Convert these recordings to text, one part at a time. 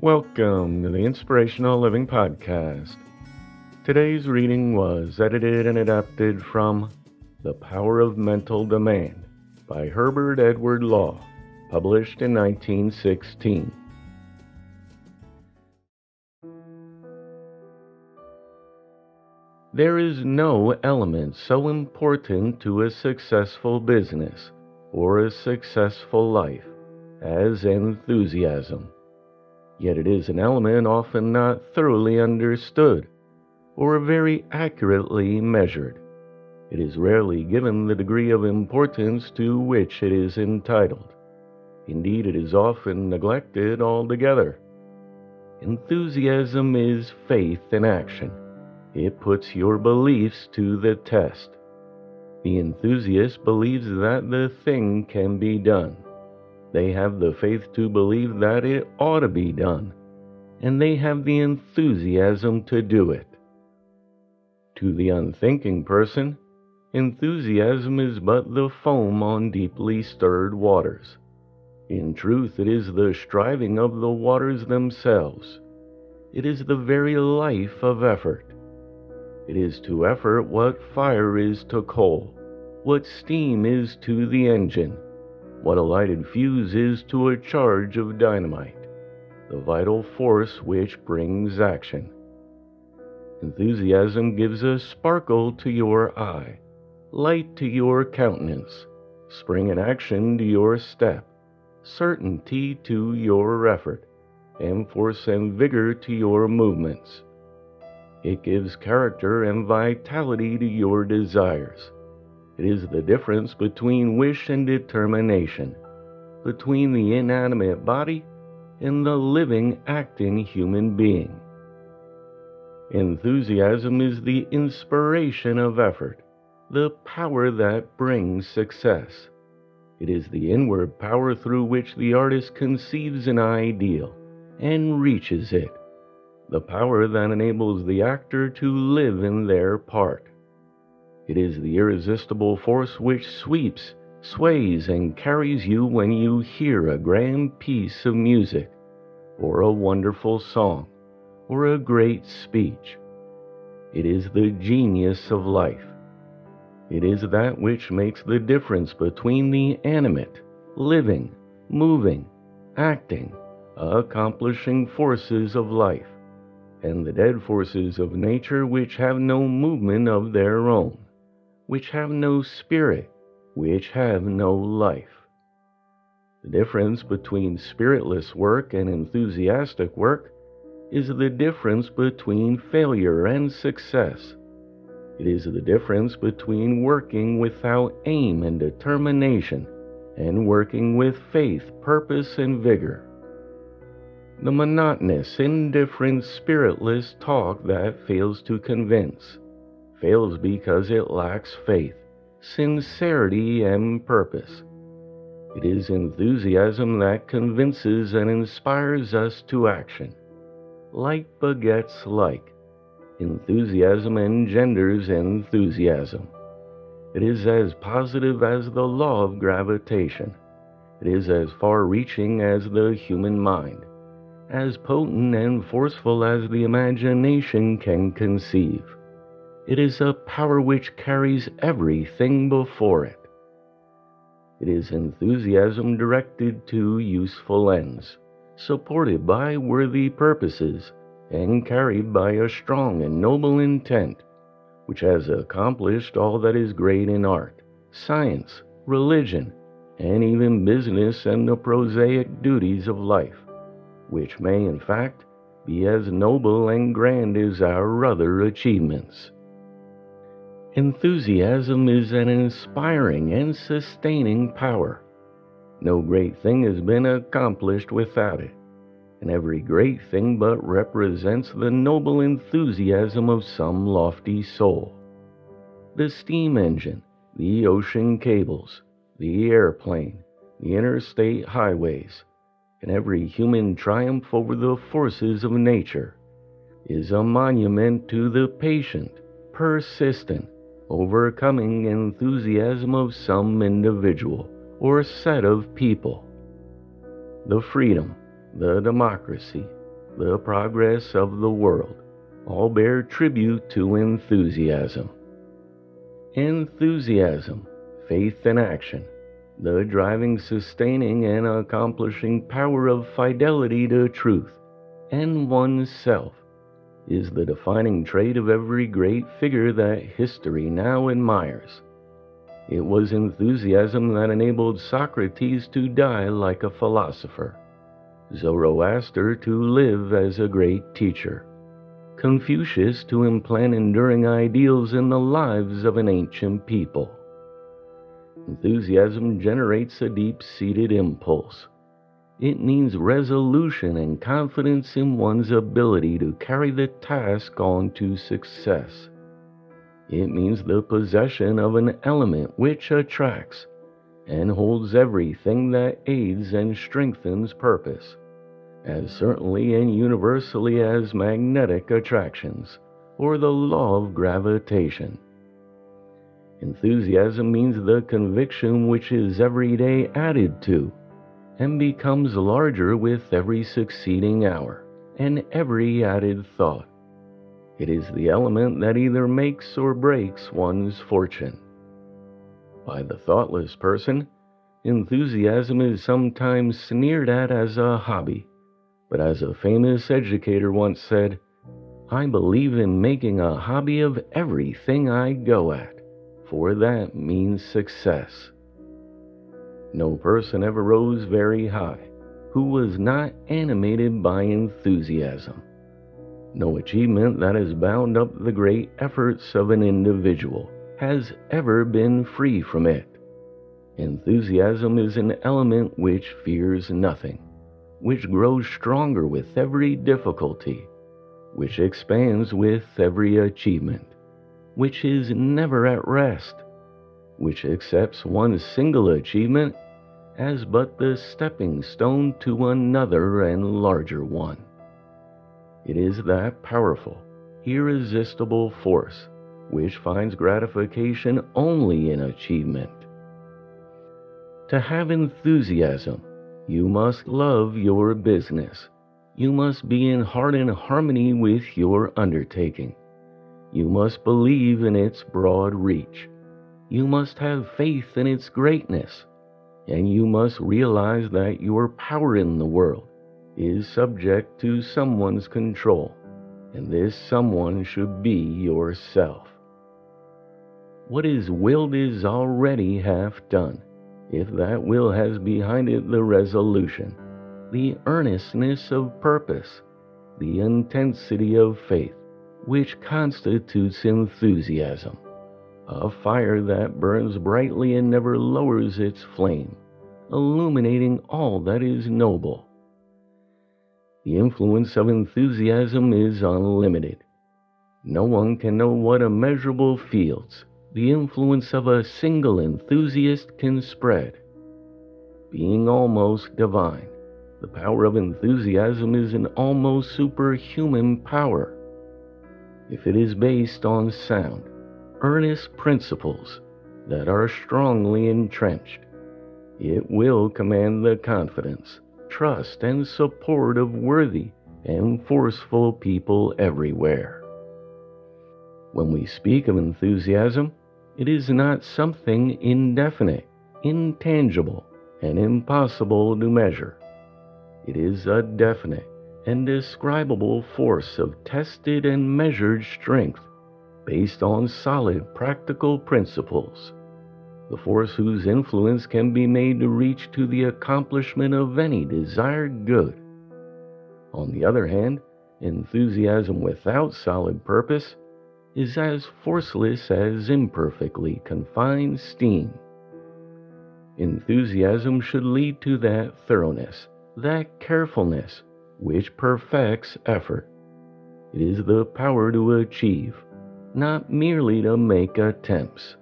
Welcome to the Inspirational Living Podcast. Today's reading was edited and adapted from The Power of Mental Demand by Herbert Edward Law, published in 1916. There is no element so important to a successful business or a successful life as enthusiasm. Yet it is an element often not thoroughly understood or very accurately measured. It is rarely given the degree of importance to which it is entitled. Indeed, it is often neglected altogether. Enthusiasm is faith in action. It puts your beliefs to the test. The enthusiast believes that the thing can be done. They have the faith to believe that it ought to be done, and they have the enthusiasm to do it. To the unthinking person, enthusiasm is but the foam on deeply stirred waters. In truth, it is the striving of the waters themselves. It is the very life of effort. It is to effort what fire is to coal, what steam is to the engine what a lighted fuse is to a charge of dynamite, the vital force which brings action. Enthusiasm gives a sparkle to your eye, light to your countenance, spring and action to your step, certainty to your effort, and force and vigor to your movements. It gives character and vitality to your desires it is the difference between wish and determination, between the inanimate body and the living, acting human being. Enthusiasm is the inspiration of effort, the power that brings success. It is the inward power through which the artist conceives an ideal and reaches it, the power that enables the actor to live in their part. It is the irresistible force which sweeps, sways, and carries you when you hear a grand piece of music, or a wonderful song, or a great speech. It is the genius of life. It is that which makes the difference between the animate, living, moving, acting, accomplishing forces of life, and the dead forces of nature which have no movement of their own which have no spirit, which have no life. The difference between spiritless work and enthusiastic work is the difference between failure and success. It is the difference between working without aim and determination and working with faith, purpose, and vigor. The monotonous, indifferent, spiritless talk that fails to convince fails because it lacks faith, sincerity, and purpose. It is enthusiasm that convinces and inspires us to action. Like begets like. Enthusiasm engenders enthusiasm. It is as positive as the law of gravitation. It is as far reaching as the human mind, as potent and forceful as the imagination can conceive. It is a power which carries everything before it. It is enthusiasm directed to useful ends, supported by worthy purposes, and carried by a strong and noble intent, which has accomplished all that is great in art, science, religion, and even business and the prosaic duties of life, which may, in fact, be as noble and grand as our other achievements. Enthusiasm is an inspiring and sustaining power. No great thing has been accomplished without it, and every great thing but represents the noble enthusiasm of some lofty soul. The steam engine, the ocean cables, the airplane, the interstate highways, and every human triumph over the forces of nature is a monument to the patient, persistent, overcoming enthusiasm of some individual or set of people. The freedom, the democracy, the progress of the world all bear tribute to enthusiasm. Enthusiasm, faith in action, the driving, sustaining, and accomplishing power of fidelity to truth and oneself is the defining trait of every great figure that history now admires. It was enthusiasm that enabled Socrates to die like a philosopher, Zoroaster to live as a great teacher, Confucius to implant enduring ideals in the lives of an ancient people. Enthusiasm generates a deep seated impulse it means resolution and confidence in one's ability to carry the task on to success. It means the possession of an element which attracts and holds everything that aids and strengthens purpose, as certainly and universally as magnetic attractions or the law of gravitation. Enthusiasm means the conviction which is every day added to and becomes larger with every succeeding hour and every added thought. It is the element that either makes or breaks one's fortune. By the thoughtless person, enthusiasm is sometimes sneered at as a hobby, but as a famous educator once said, I believe in making a hobby of everything I go at, for that means success. No person ever rose very high who was not animated by enthusiasm. No achievement that has bound up the great efforts of an individual has ever been free from it. Enthusiasm is an element which fears nothing, which grows stronger with every difficulty, which expands with every achievement, which is never at rest which accepts one single achievement as but the stepping stone to another and larger one. It is that powerful, irresistible force which finds gratification only in achievement. To have enthusiasm, you must love your business. You must be in heart and harmony with your undertaking. You must believe in its broad reach you must have faith in its greatness, and you must realize that your power in the world is subject to someone's control, and this someone should be yourself. What is willed is already half done, if that will has behind it the resolution, the earnestness of purpose, the intensity of faith, which constitutes enthusiasm a fire that burns brightly and never lowers its flame, illuminating all that is noble. The influence of enthusiasm is unlimited. No one can know what immeasurable fields the influence of a single enthusiast can spread. being almost divine. The power of enthusiasm is an almost superhuman power. If it is based on sound, earnest principles that are strongly entrenched, it will command the confidence, trust, and support of worthy and forceful people everywhere. When we speak of enthusiasm, it is not something indefinite, intangible, and impossible to measure. It is a definite and describable force of tested and measured strength based on solid practical principles the force whose influence can be made to reach to the accomplishment of any desired good. On the other hand, enthusiasm without solid purpose is as forceless as imperfectly confined steam. Enthusiasm should lead to that thoroughness, that carefulness, which perfects effort. It is the power to achieve, not merely to make attempts.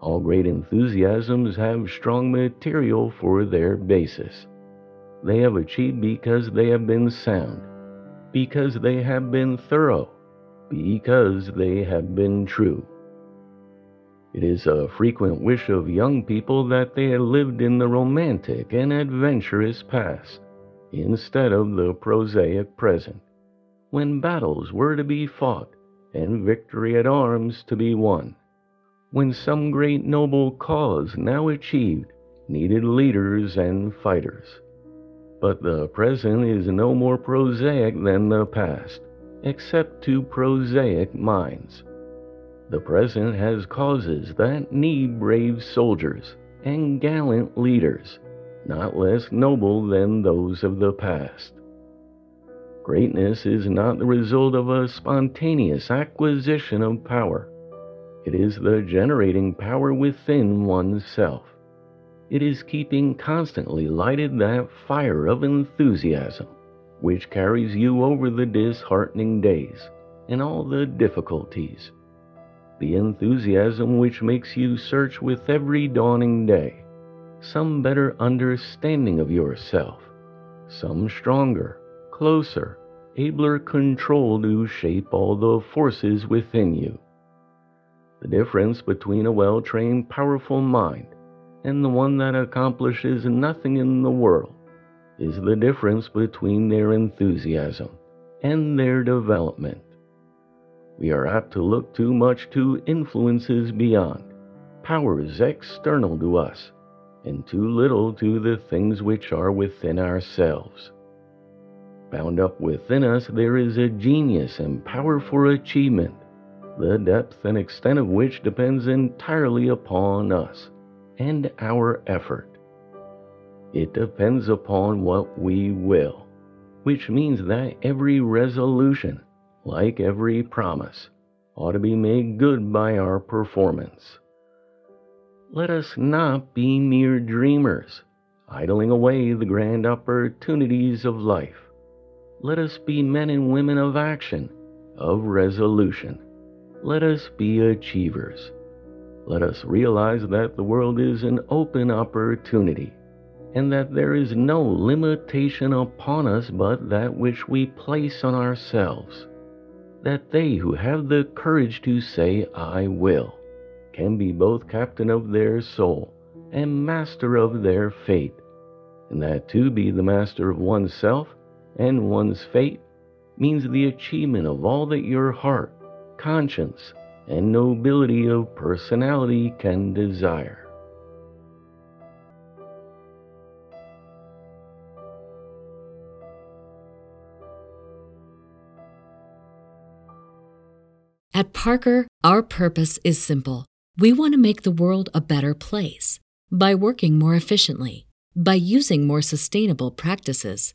All great enthusiasms have strong material for their basis. They have achieved because they have been sound, because they have been thorough, because they have been true. It is a frequent wish of young people that they had lived in the romantic and adventurous past instead of the prosaic present, when battles were to be fought and victory at arms to be won when some great noble cause now achieved needed leaders and fighters. But the present is no more prosaic than the past, except to prosaic minds. The present has causes that need brave soldiers and gallant leaders, not less noble than those of the past. Greatness is not the result of a spontaneous acquisition of power it is the generating power within oneself. It is keeping constantly lighted that fire of enthusiasm which carries you over the disheartening days and all the difficulties. The enthusiasm which makes you search with every dawning day some better understanding of yourself, some stronger, closer, abler control to shape all the forces within you. The difference between a well trained, powerful mind and the one that accomplishes nothing in the world is the difference between their enthusiasm and their development. We are apt to look too much to influences beyond, powers external to us, and too little to the things which are within ourselves. Bound up within us, there is a genius and power for achievement the depth and extent of which depends entirely upon us and our effort. It depends upon what we will, which means that every resolution, like every promise, ought to be made good by our performance. Let us not be mere dreamers, idling away the grand opportunities of life. Let us be men and women of action, of resolution let us be achievers. Let us realize that the world is an open opportunity and that there is no limitation upon us but that which we place on ourselves. That they who have the courage to say, I will, can be both captain of their soul and master of their fate, and that to be the master of oneself and one's fate means the achievement of all that your heart conscience, and nobility of personality can desire. At Parker, our purpose is simple. We want to make the world a better place by working more efficiently, by using more sustainable practices,